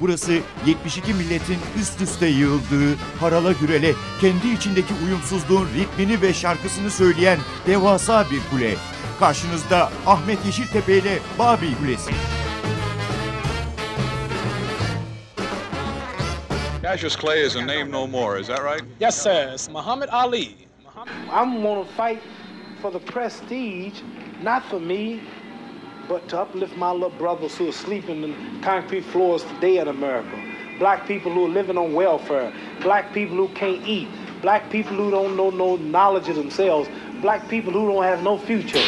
Burası 72 milletin üst üste yığıldığı, harala gürele, kendi içindeki uyumsuzluğun ritmini ve şarkısını söyleyen devasa bir kule. Karşınızda Ahmet Yeşiltepe ile Babil Kulesi. Cassius Clay is a name no more, is that right? Yes, sir. It's Muhammad Ali. Muhammad I'm going to fight for the prestige, not for me, but to uplift my little brothers who are sleeping in concrete floors today in America. Black people who are living on welfare. Black people who can't eat. Black people who don't know no knowledge of themselves. Black people who don't have no future.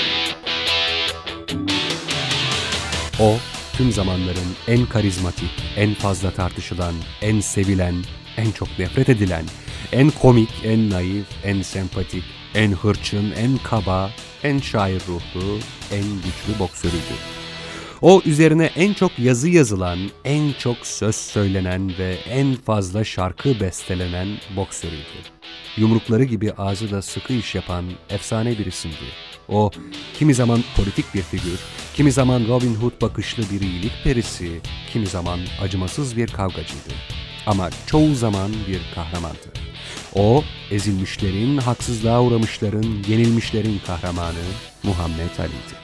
O, tüm zamanların en karizmatik, en fazla tartışılan, en sevilen, en çok nefret edilen, en komik, en naif, en sempatik, en hırçın, en kaba, en şair ruhlu, en güçlü boksörüydü. O üzerine en çok yazı yazılan, en çok söz söylenen ve en fazla şarkı bestelenen boksörüydü. Yumrukları gibi ağzı da sıkı iş yapan efsane bir isimdi. O kimi zaman politik bir figür, kimi zaman Robin Hood bakışlı bir iyilik perisi, kimi zaman acımasız bir kavgacıydı. Ama çoğu zaman bir kahramandı. O, ezilmişlerin, haksızlığa uğramışların, yenilmişlerin kahramanı Muhammed Ali'ydi.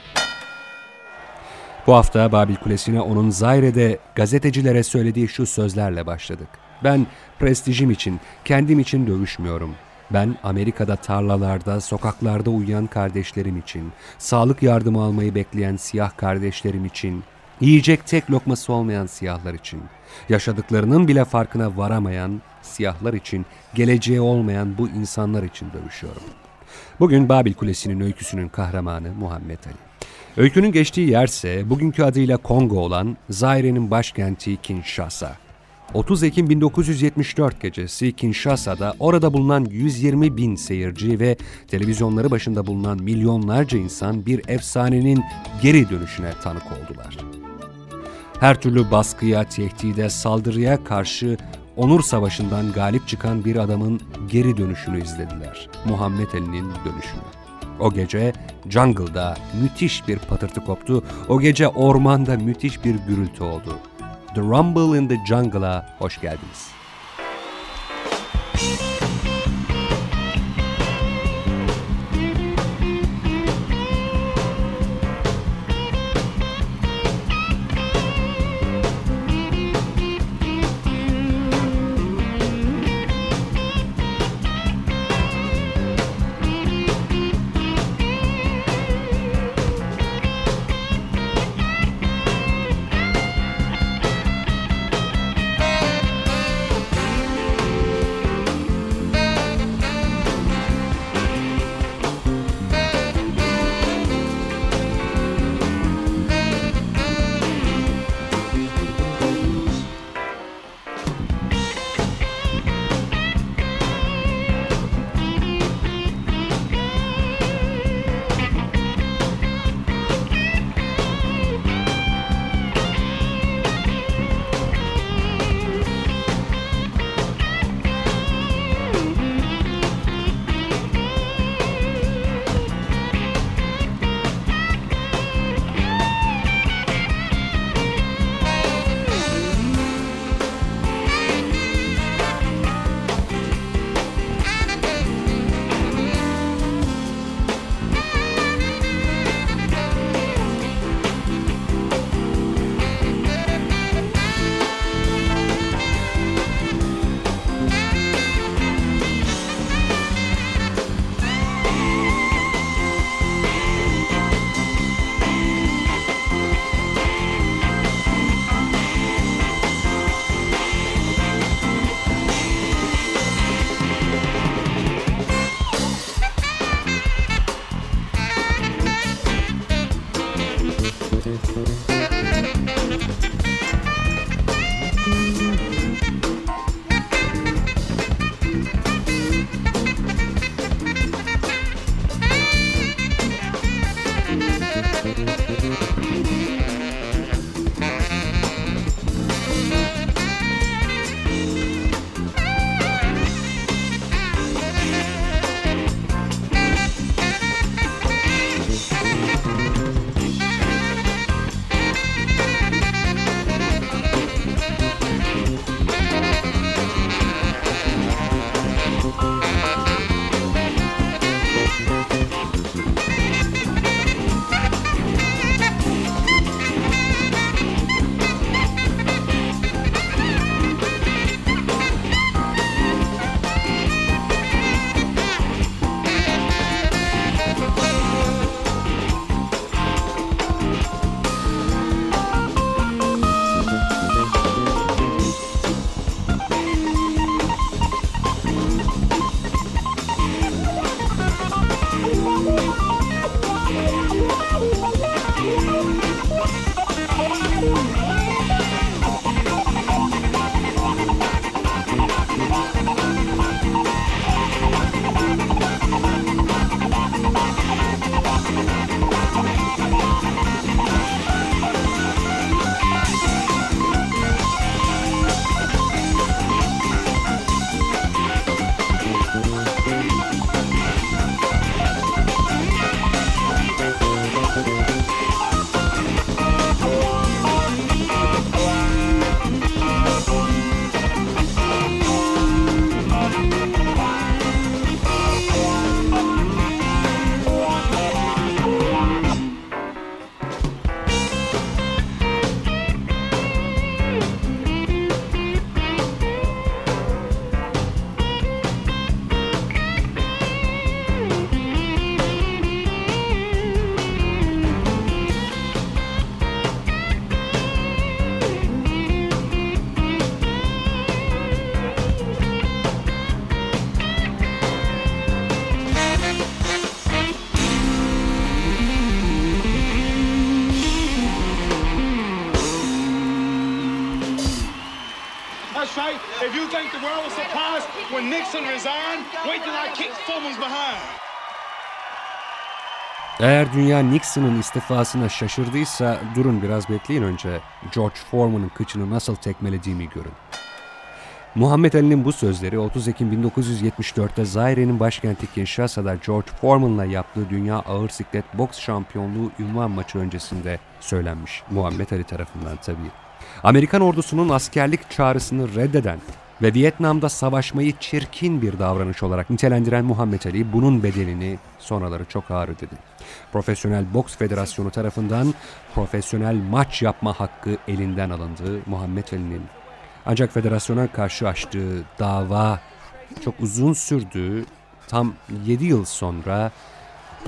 Bu hafta Babil Kulesi'ne onun Zaire'de gazetecilere söylediği şu sözlerle başladık. Ben prestijim için, kendim için dövüşmüyorum. Ben Amerika'da tarlalarda, sokaklarda uyuyan kardeşlerim için, sağlık yardımı almayı bekleyen siyah kardeşlerim için, yiyecek tek lokması olmayan siyahlar için, yaşadıklarının bile farkına varamayan siyahlar için, geleceği olmayan bu insanlar için dövüşüyorum. Bugün Babil Kulesi'nin öyküsünün kahramanı Muhammed Ali. Öykünün geçtiği yerse bugünkü adıyla Kongo olan Zaire'nin başkenti Kinshasa. 30 Ekim 1974 gecesi Kinshasa'da orada bulunan 120 bin seyirci ve televizyonları başında bulunan milyonlarca insan bir efsanenin geri dönüşüne tanık oldular. Her türlü baskıya, tehdide, saldırıya karşı onur savaşından galip çıkan bir adamın geri dönüşünü izlediler. Muhammed Ali'nin dönüşünü. O gece jungle'da müthiş bir patırtı koptu. O gece ormanda müthiş bir gürültü oldu. The Rumble in the Jungle'a hoş geldiniz. Eğer dünya Nixon'ın istifasına şaşırdıysa durun biraz bekleyin önce George Foreman'ın kıçını nasıl tekmelediğimi görün. Muhammed Ali'nin bu sözleri 30 Ekim 1974'te Zaire'nin başkenti Kinshasa'da George Foreman'la yaptığı dünya ağır siklet boks şampiyonluğu ünvan maçı öncesinde söylenmiş. Muhammed Ali tarafından tabii. Amerikan ordusunun askerlik çağrısını reddeden ve Vietnam'da savaşmayı çirkin bir davranış olarak nitelendiren Muhammed Ali bunun bedelini sonraları çok ağır ödedi. Profesyonel Boks Federasyonu tarafından profesyonel maç yapma hakkı elinden alındı Muhammed Ali'nin. Ancak federasyona karşı açtığı dava çok uzun sürdü. Tam 7 yıl sonra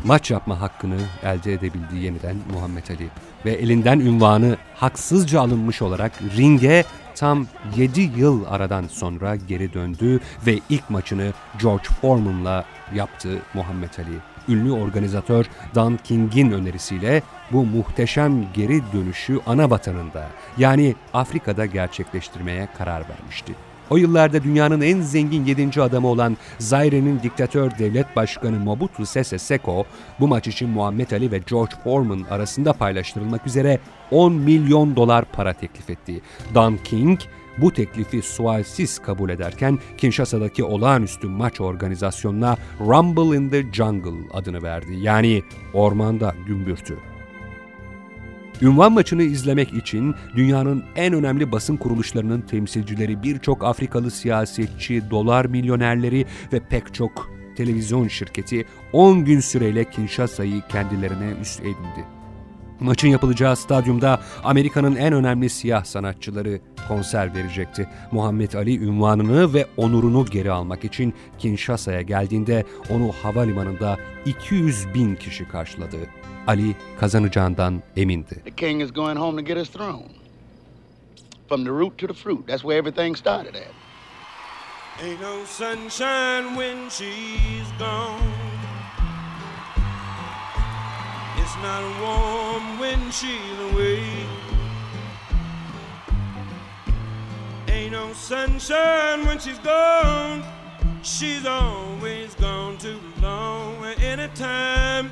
maç yapma hakkını elde edebildi yeniden Muhammed Ali. Ve elinden ünvanı haksızca alınmış olarak ringe tam 7 yıl aradan sonra geri döndü ve ilk maçını George Foreman'la yaptı Muhammed Ali. Ünlü organizatör Dan King'in önerisiyle bu muhteşem geri dönüşü ana vatanında yani Afrika'da gerçekleştirmeye karar vermişti. O yıllarda dünyanın en zengin 7. adamı olan Zaire'nin diktatör devlet başkanı Mobutu Sese Seko bu maç için Muhammed Ali ve George Foreman arasında paylaştırılmak üzere 10 milyon dolar para teklif etti. Dan King bu teklifi sualsiz kabul ederken Kinshasa'daki olağanüstü maç organizasyonuna Rumble in the Jungle adını verdi. Yani ormanda gümbürtü. Ünvan maçını izlemek için dünyanın en önemli basın kuruluşlarının temsilcileri, birçok Afrikalı siyasetçi, dolar milyonerleri ve pek çok televizyon şirketi 10 gün süreyle Kinshasa'yı kendilerine üst edindi. Maçın yapılacağı stadyumda Amerika'nın en önemli siyah sanatçıları konser verecekti. Muhammed Ali ünvanını ve onurunu geri almak için Kinshasa'ya geldiğinde onu havalimanında 200 bin kişi karşıladı. Ali kazanacağından emindi. The king is going home to get his throne. From the root to the fruit. That's where everything started at. Ain't no sunshine when she's gone. It's not warm when she's away. Ain't no sunshine when she's gone. She's always gone too long. Anytime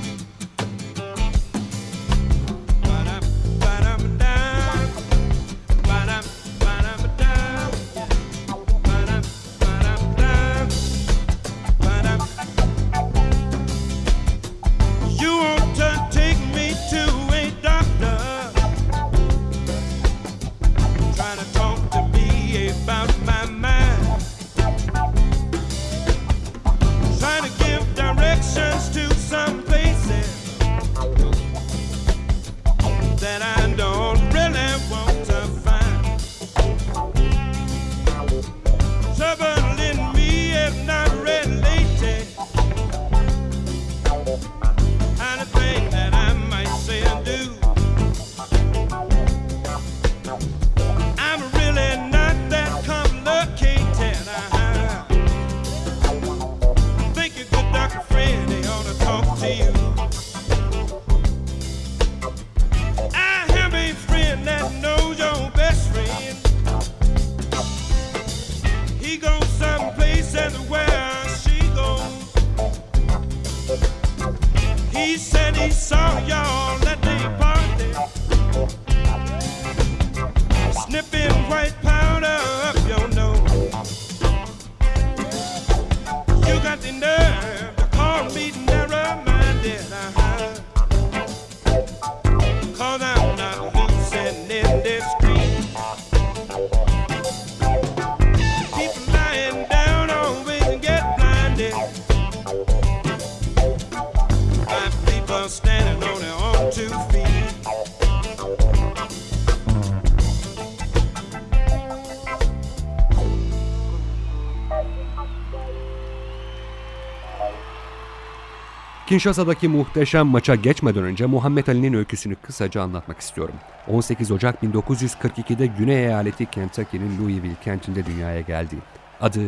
Kinshasa'daki muhteşem maça geçmeden önce Muhammed Ali'nin öyküsünü kısaca anlatmak istiyorum. 18 Ocak 1942'de Güney Eyaleti Kentucky'nin Louisville kentinde dünyaya geldi. Adı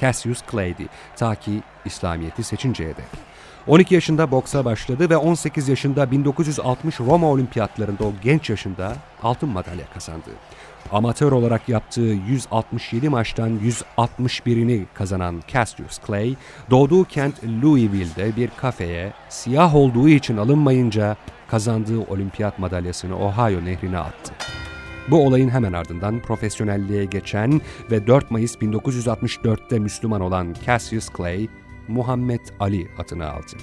Cassius Clay'di ta ki İslamiyet'i seçinceye dek. 12 yaşında boksa başladı ve 18 yaşında 1960 Roma Olimpiyatlarında o genç yaşında altın madalya kazandı. Amatör olarak yaptığı 167 maçtan 161'ini kazanan Cassius Clay, doğduğu kent Louisville'de bir kafeye siyah olduğu için alınmayınca kazandığı olimpiyat madalyasını Ohio nehrine attı. Bu olayın hemen ardından profesyonelliğe geçen ve 4 Mayıs 1964'te Müslüman olan Cassius Clay, Muhammed Ali adını aldı.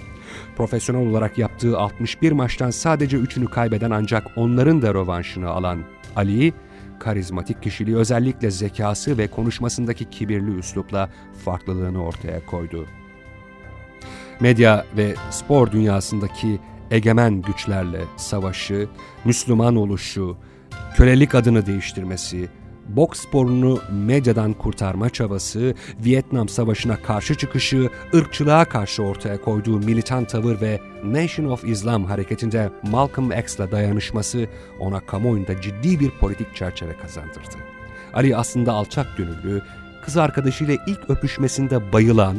Profesyonel olarak yaptığı 61 maçtan sadece 3'ünü kaybeden ancak onların da rövanşını alan Ali, karizmatik kişiliği özellikle zekası ve konuşmasındaki kibirli üslupla farklılığını ortaya koydu. Medya ve spor dünyasındaki egemen güçlerle savaşı, Müslüman oluşu, kölelik adını değiştirmesi, boks sporunu medyadan kurtarma çabası, Vietnam Savaşı'na karşı çıkışı, ırkçılığa karşı ortaya koyduğu militan tavır ve Nation of Islam hareketinde Malcolm X'la dayanışması ona kamuoyunda ciddi bir politik çerçeve kazandırdı. Ali aslında alçak gönüllü, kız arkadaşıyla ilk öpüşmesinde bayılan,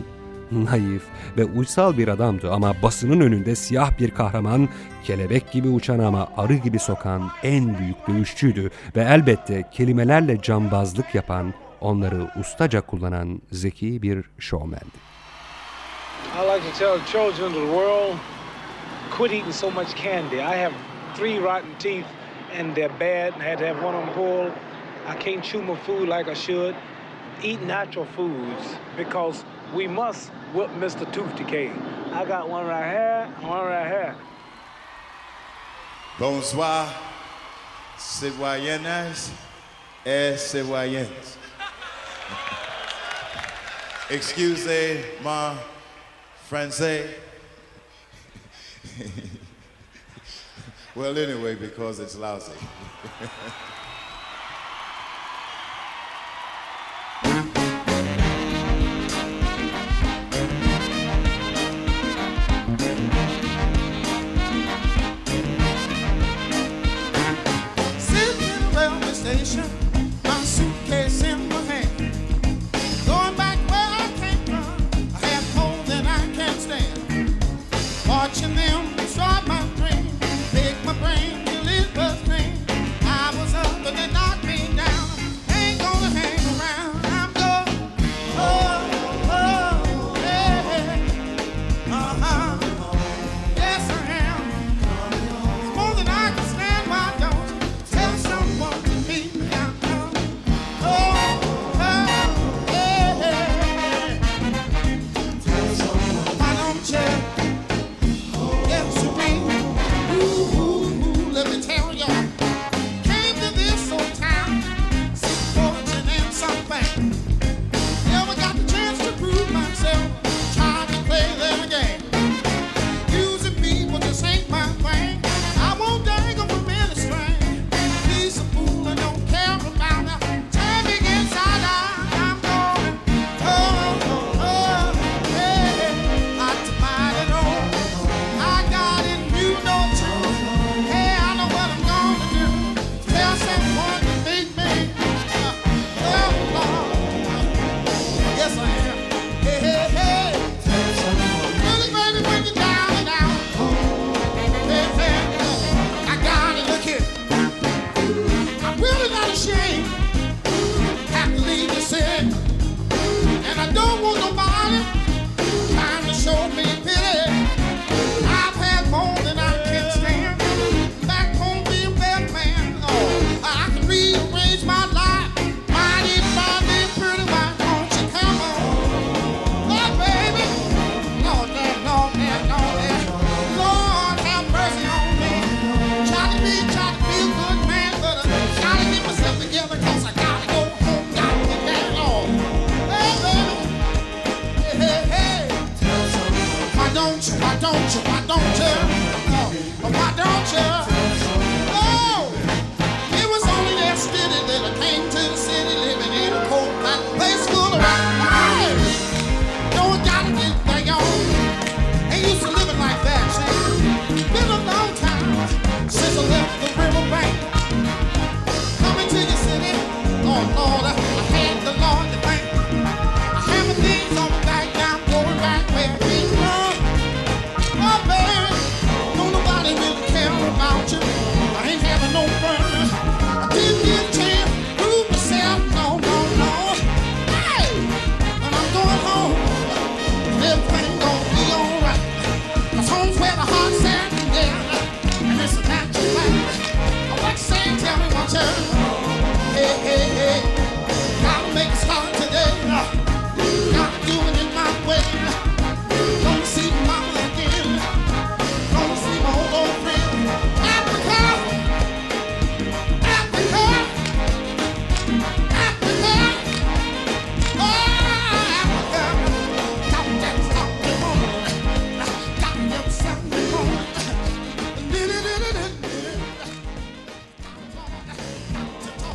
naif ve uysal bir adamdı ama basının önünde siyah bir kahraman, kelebek gibi uçan ama arı gibi sokan en büyük dövüşçüydü ve elbette kelimelerle cambazlık yapan, onları ustaca kullanan zeki bir şovmendi. I like to tell children of the world, quit eating so much candy. I have three rotten teeth and they're bad. I had to have one them pulled. I can't chew my food like I should. Eat natural foods because we must whip Mr. Tooth Decay. I got one right here, one right here. Bonsoir, citoyennes et citoyens. Excusez-moi, français. well, anyway, because it's lousy.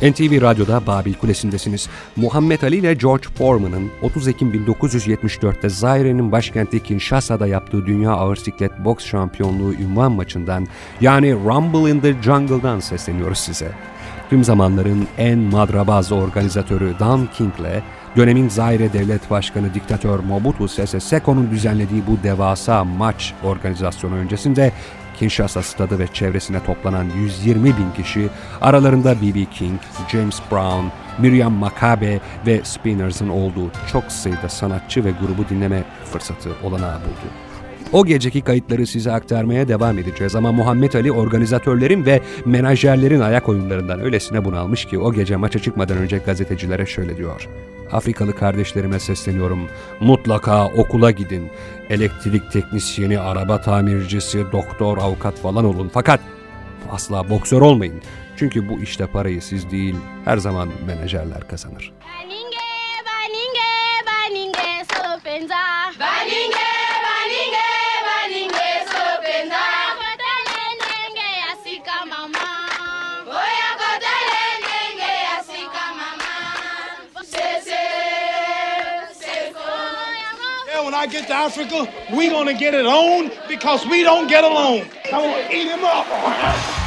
NTV Radyo'da Babil Kulesi'ndesiniz. Muhammed Ali ile George Foreman'ın 30 Ekim 1974'te Zaire'nin başkenti Kinshasa'da yaptığı Dünya Ağır Siklet Boks Şampiyonluğu ünvan maçından yani Rumble in the Jungle'dan sesleniyoruz size. Tüm zamanların en madrabaz organizatörü Don King'le dönemin Zaire Devlet Başkanı diktatör Mobutu Sese Seko'nun düzenlediği bu devasa maç organizasyonu öncesinde Kinshasa stadı ve çevresine toplanan 120 bin kişi aralarında B.B. King, James Brown, Miriam Makabe ve Spinners'ın olduğu çok sayıda sanatçı ve grubu dinleme fırsatı olanağı buldu. O geceki kayıtları size aktarmaya devam edeceğiz ama Muhammed Ali organizatörlerin ve menajerlerin ayak oyunlarından öylesine bunalmış ki o gece maça çıkmadan önce gazetecilere şöyle diyor. Afrikalı kardeşlerime sesleniyorum. Mutlaka okula gidin. Elektrik teknisyeni, araba tamircisi, doktor, avukat falan olun. Fakat asla boksör olmayın. Çünkü bu işte parayı siz değil, her zaman menajerler kazanır. I get to Africa, we gonna get it on because we don't get along. Come on, eat him up.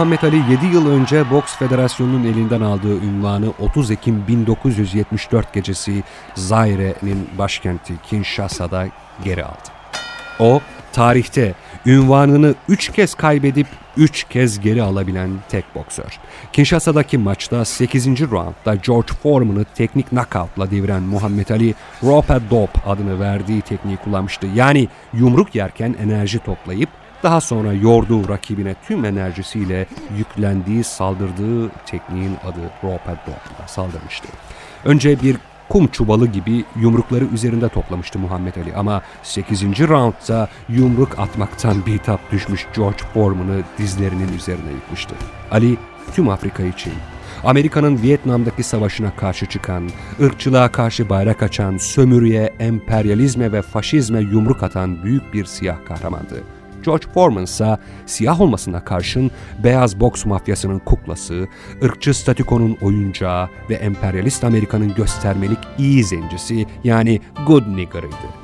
Muhammed Ali 7 yıl önce Boks Federasyonu'nun elinden aldığı ünvanı 30 Ekim 1974 gecesi Zaire'nin başkenti Kinshasa'da geri aldı. O, tarihte ünvanını 3 kez kaybedip 3 kez geri alabilen tek boksör. Kinshasa'daki maçta 8. roundda George Foreman'ı teknik knockoutla deviren Muhammed Ali, rope dope adını verdiği tekniği kullanmıştı. Yani yumruk yerken enerji toplayıp daha sonra yorduğu rakibine tüm enerjisiyle yüklendiği saldırdığı tekniğin adı rope a dope'la saldırmıştı. Önce bir kum çuvalı gibi yumrukları üzerinde toplamıştı Muhammed Ali ama 8. roundda yumruk atmaktan bitap düşmüş George Foreman'ı dizlerinin üzerine yıkmıştı. Ali tüm Afrika için Amerika'nın Vietnam'daki savaşına karşı çıkan, ırkçılığa karşı bayrak açan, sömürüye, emperyalizme ve faşizme yumruk atan büyük bir siyah kahramandı. George Foreman ise siyah olmasına karşın beyaz boks mafyasının kuklası, ırkçı statükonun oyuncağı ve emperyalist Amerika'nın göstermelik iyi zencisi yani good nigger'ıydı.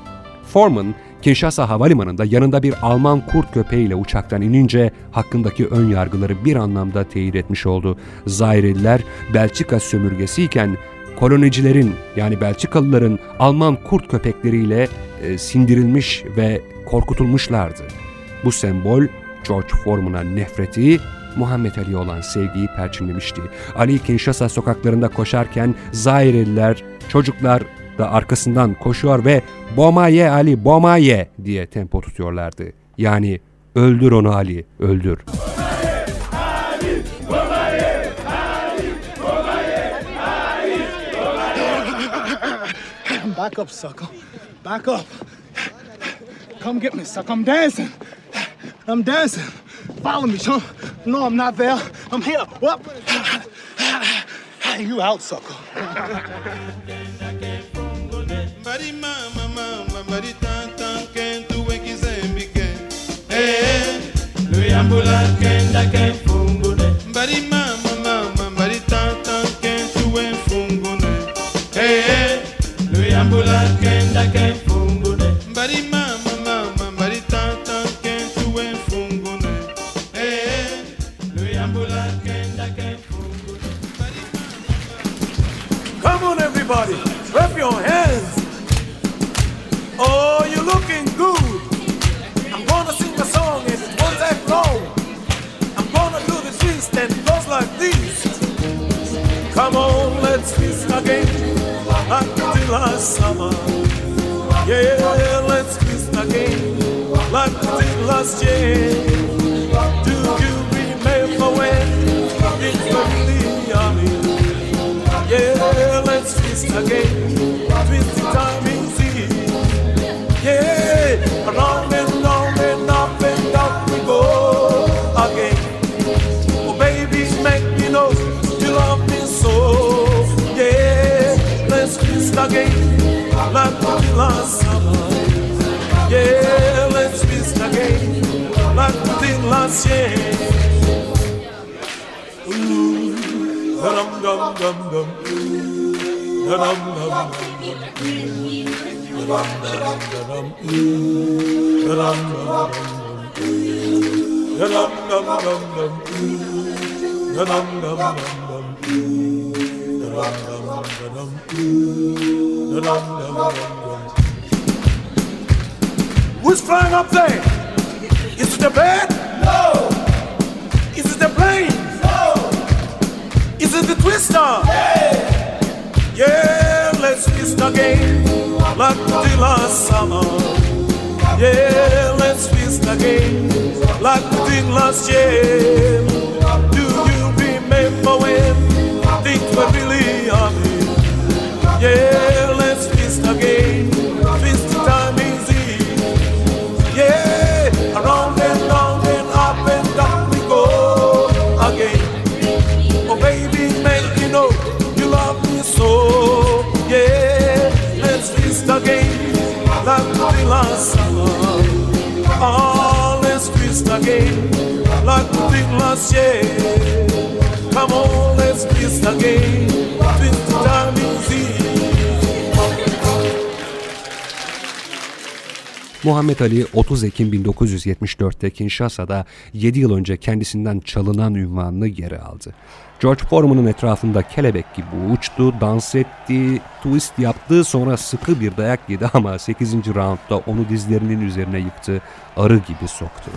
Foreman, Kinshasa Havalimanı'nda yanında bir Alman kurt köpeğiyle uçaktan inince hakkındaki ön yargıları bir anlamda teyit etmiş oldu. Zaireliler Belçika sömürgesiyken kolonicilerin yani Belçikalıların Alman kurt köpekleriyle e, sindirilmiş ve korkutulmuşlardı. Bu sembol George Foreman'a nefreti, Muhammed Ali'ye olan sevgiyi perçinlemişti. Ali Kinshasa sokaklarında koşarken Zaireliler, çocuklar da arkasından koşuyor ve Bomaye Ali, Bomaye diye tempo tutuyorlardı. Yani öldür onu Ali, öldür. Back up, sucker. Back up. Come get me, sucker. I'm dancing. I'm dancing. Follow me, son. No, I'm not there. I'm here. What? You out, sucker. Bari mama dum dum dum dum dum dum dum Who's flying up there? Is it the bird? No. Is it the plane? Is the twister? Yeah. Yeah, let's twist again like the last summer. Yeah, let's twist again like the last year. Do you remember when things were really happy? Yeah, lost yet. Come on, let's twist again. Muhammed Ali 30 Ekim 1974'te Kinshasa'da 7 yıl önce kendisinden çalınan ünvanını geri aldı. George Foreman'ın etrafında kelebek gibi uçtu, dans etti, twist yaptı sonra sıkı bir dayak yedi ama 8. roundda onu dizlerinin üzerine yıktı, arı gibi soktu.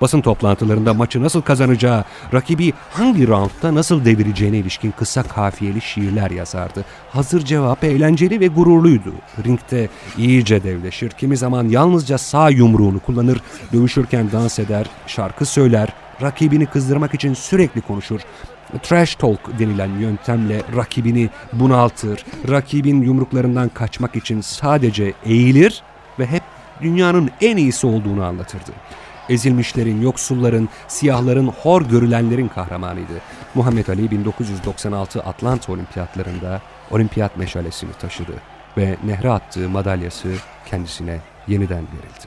Basın toplantılarında maçı nasıl kazanacağı, rakibi hangi roundda nasıl devireceğine ilişkin kısa kafiyeli şiirler yazardı. Hazır cevap eğlenceli ve gururluydu. Ringde iyice devleşir, kimi zaman yalnızca sağ yumruğunu kullanır, dövüşürken dans eder, şarkı söyler, rakibini kızdırmak için sürekli konuşur. Trash talk denilen yöntemle rakibini bunaltır, rakibin yumruklarından kaçmak için sadece eğilir ve hep dünyanın en iyisi olduğunu anlatırdı. Ezilmişlerin, yoksulların, siyahların, hor görülenlerin kahramanıydı. Muhammed Ali 1996 Atlanta Olimpiyatlarında olimpiyat meşalesini taşıdı ve nehre attığı madalyası kendisine yeniden verildi.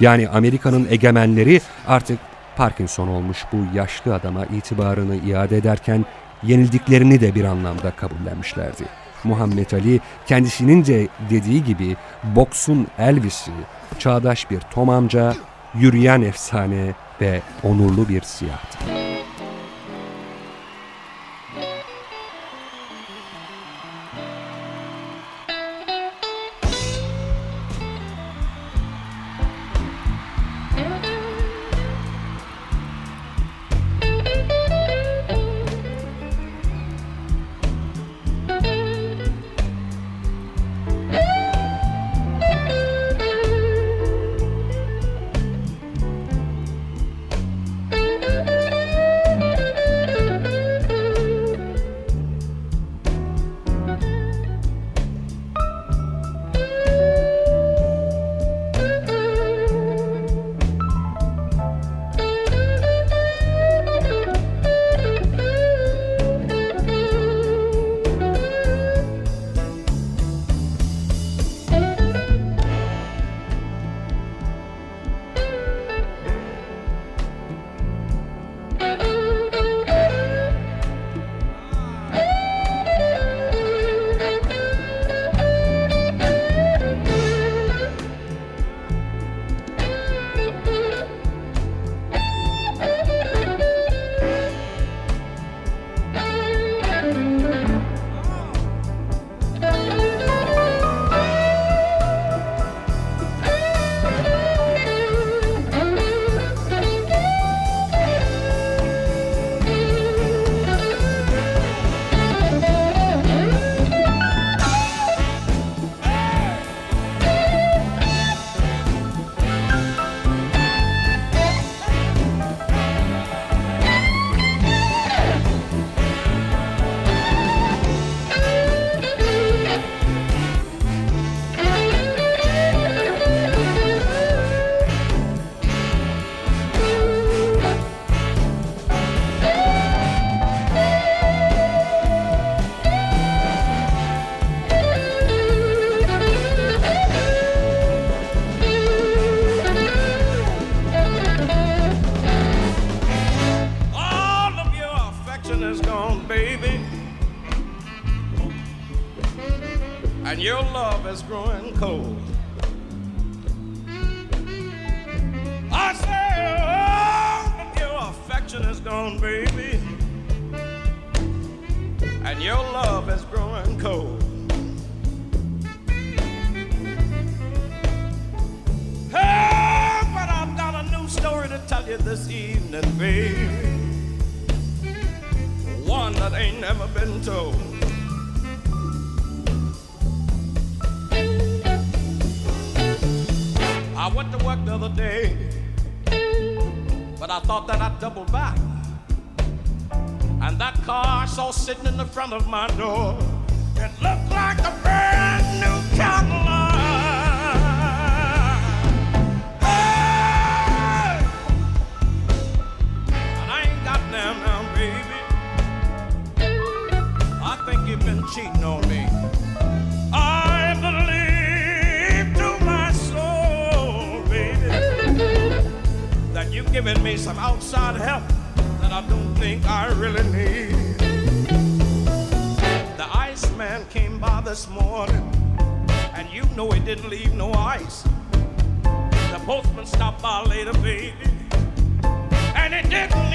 Yani Amerika'nın egemenleri artık Parkinson olmuş bu yaşlı adama itibarını iade ederken yenildiklerini de bir anlamda kabullenmişlerdi. Muhammed Ali kendisinin de dediği gibi boksun Elvis'i, çağdaş bir Tom amca, yürüyen efsane ve onurlu bir siyahtı. Gone, baby. And your love is growing cold. Hey, but I've got a new story to tell you this evening, baby. One that ain't never been told. I went to work the other day, but I thought that I'd double back. That car I saw sitting in the front of my door, it looked like a brand new Cadillac. Hey! And I ain't got now, baby. I think you've been cheating on me. I believe to my soul, baby, that you've given me some outside help that I don't think I really need. The Iceman came by this morning, and you know he didn't leave no ice. The postman stopped by later, baby, and it didn't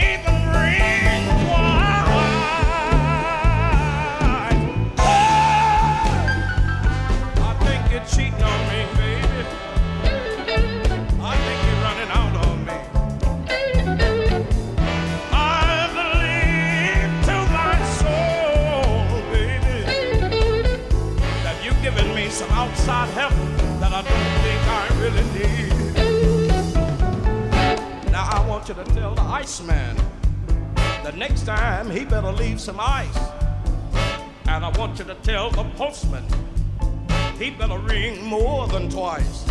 twice.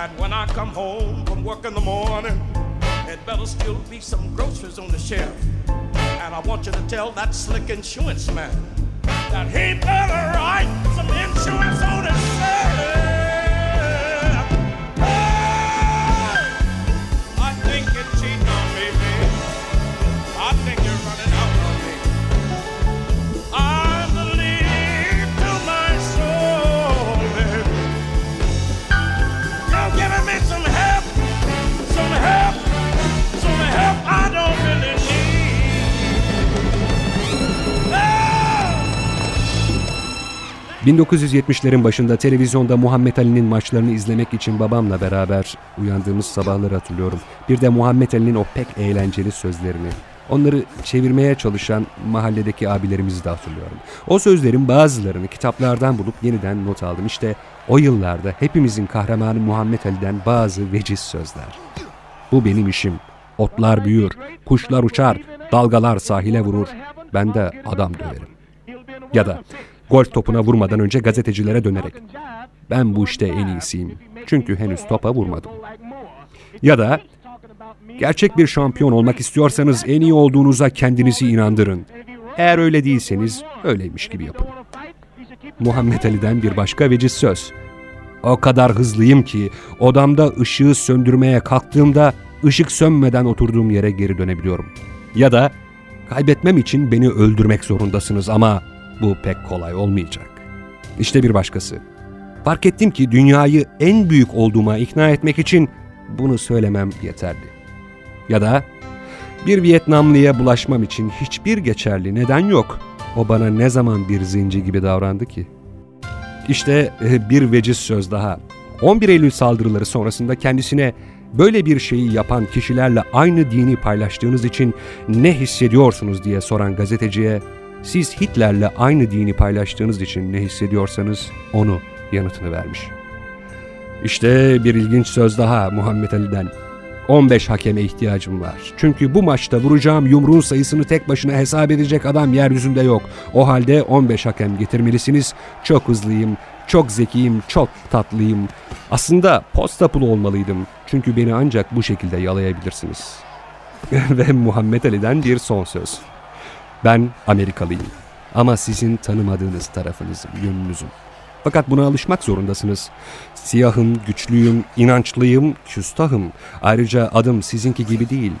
And when I come home from work in the morning, it better still be some groceries on the shelf. And I want you to tell that slick insurance man that he better 1970'lerin başında televizyonda Muhammed Ali'nin maçlarını izlemek için babamla beraber uyandığımız sabahları hatırlıyorum. Bir de Muhammed Ali'nin o pek eğlenceli sözlerini. Onları çevirmeye çalışan mahalledeki abilerimizi de hatırlıyorum. O sözlerin bazılarını kitaplardan bulup yeniden not aldım. İşte o yıllarda hepimizin kahramanı Muhammed Ali'den bazı veciz sözler. Bu benim işim. Otlar büyür, kuşlar uçar, dalgalar sahile vurur. Ben de adam döverim. Ya da golf topuna vurmadan önce gazetecilere dönerek. Ben bu işte en iyisiyim. Çünkü henüz topa vurmadım. Ya da gerçek bir şampiyon olmak istiyorsanız en iyi olduğunuza kendinizi inandırın. Eğer öyle değilseniz öyleymiş gibi yapın. Muhammed Ali'den bir başka veciz söz. O kadar hızlıyım ki odamda ışığı söndürmeye kalktığımda ışık sönmeden oturduğum yere geri dönebiliyorum. Ya da kaybetmem için beni öldürmek zorundasınız ama bu pek kolay olmayacak. İşte bir başkası. Fark ettim ki dünyayı en büyük olduğuma ikna etmek için bunu söylemem yeterli. Ya da bir Vietnamlıya bulaşmam için hiçbir geçerli neden yok. O bana ne zaman bir zinci gibi davrandı ki? İşte e, bir veciz söz daha. 11 Eylül saldırıları sonrasında kendisine böyle bir şeyi yapan kişilerle aynı dini paylaştığınız için ne hissediyorsunuz diye soran gazeteciye siz Hitler'le aynı dini paylaştığınız için ne hissediyorsanız onu yanıtını vermiş. İşte bir ilginç söz daha Muhammed Ali'den. 15 hakeme ihtiyacım var. Çünkü bu maçta vuracağım yumruğun sayısını tek başına hesap edecek adam yeryüzünde yok. O halde 15 hakem getirmelisiniz. Çok hızlıyım, çok zekiyim, çok tatlıyım. Aslında posta pulu olmalıydım. Çünkü beni ancak bu şekilde yalayabilirsiniz. Ve Muhammed Ali'den bir son söz. Ben Amerikalıyım. Ama sizin tanımadığınız tarafınızım, yönünüzüm. Fakat buna alışmak zorundasınız. Siyahım, güçlüyüm, inançlıyım, küstahım. Ayrıca adım sizinki gibi değil.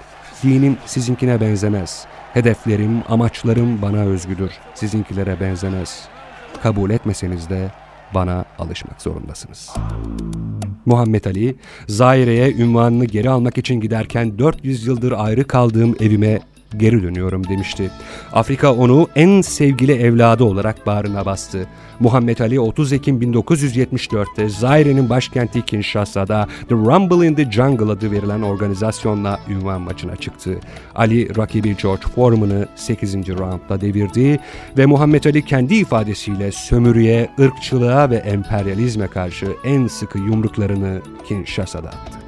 Dinim sizinkine benzemez. Hedeflerim, amaçlarım bana özgüdür. Sizinkilere benzemez. Kabul etmeseniz de bana alışmak zorundasınız. Muhammed Ali, Zaire'ye ünvanını geri almak için giderken 400 yıldır ayrı kaldığım evime geri dönüyorum demişti. Afrika onu en sevgili evladı olarak bağrına bastı. Muhammed Ali 30 Ekim 1974'te Zaire'nin başkenti Kinshasa'da The Rumble in the Jungle adı verilen organizasyonla ünvan maçına çıktı. Ali rakibi George Foreman'ı 8. roundda devirdi ve Muhammed Ali kendi ifadesiyle sömürüye, ırkçılığa ve emperyalizme karşı en sıkı yumruklarını Kinshasa'da attı.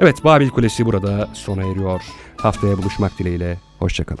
Evet Babil Kulesi burada sona eriyor. Haftaya buluşmak dileğiyle. Hoşçakalın.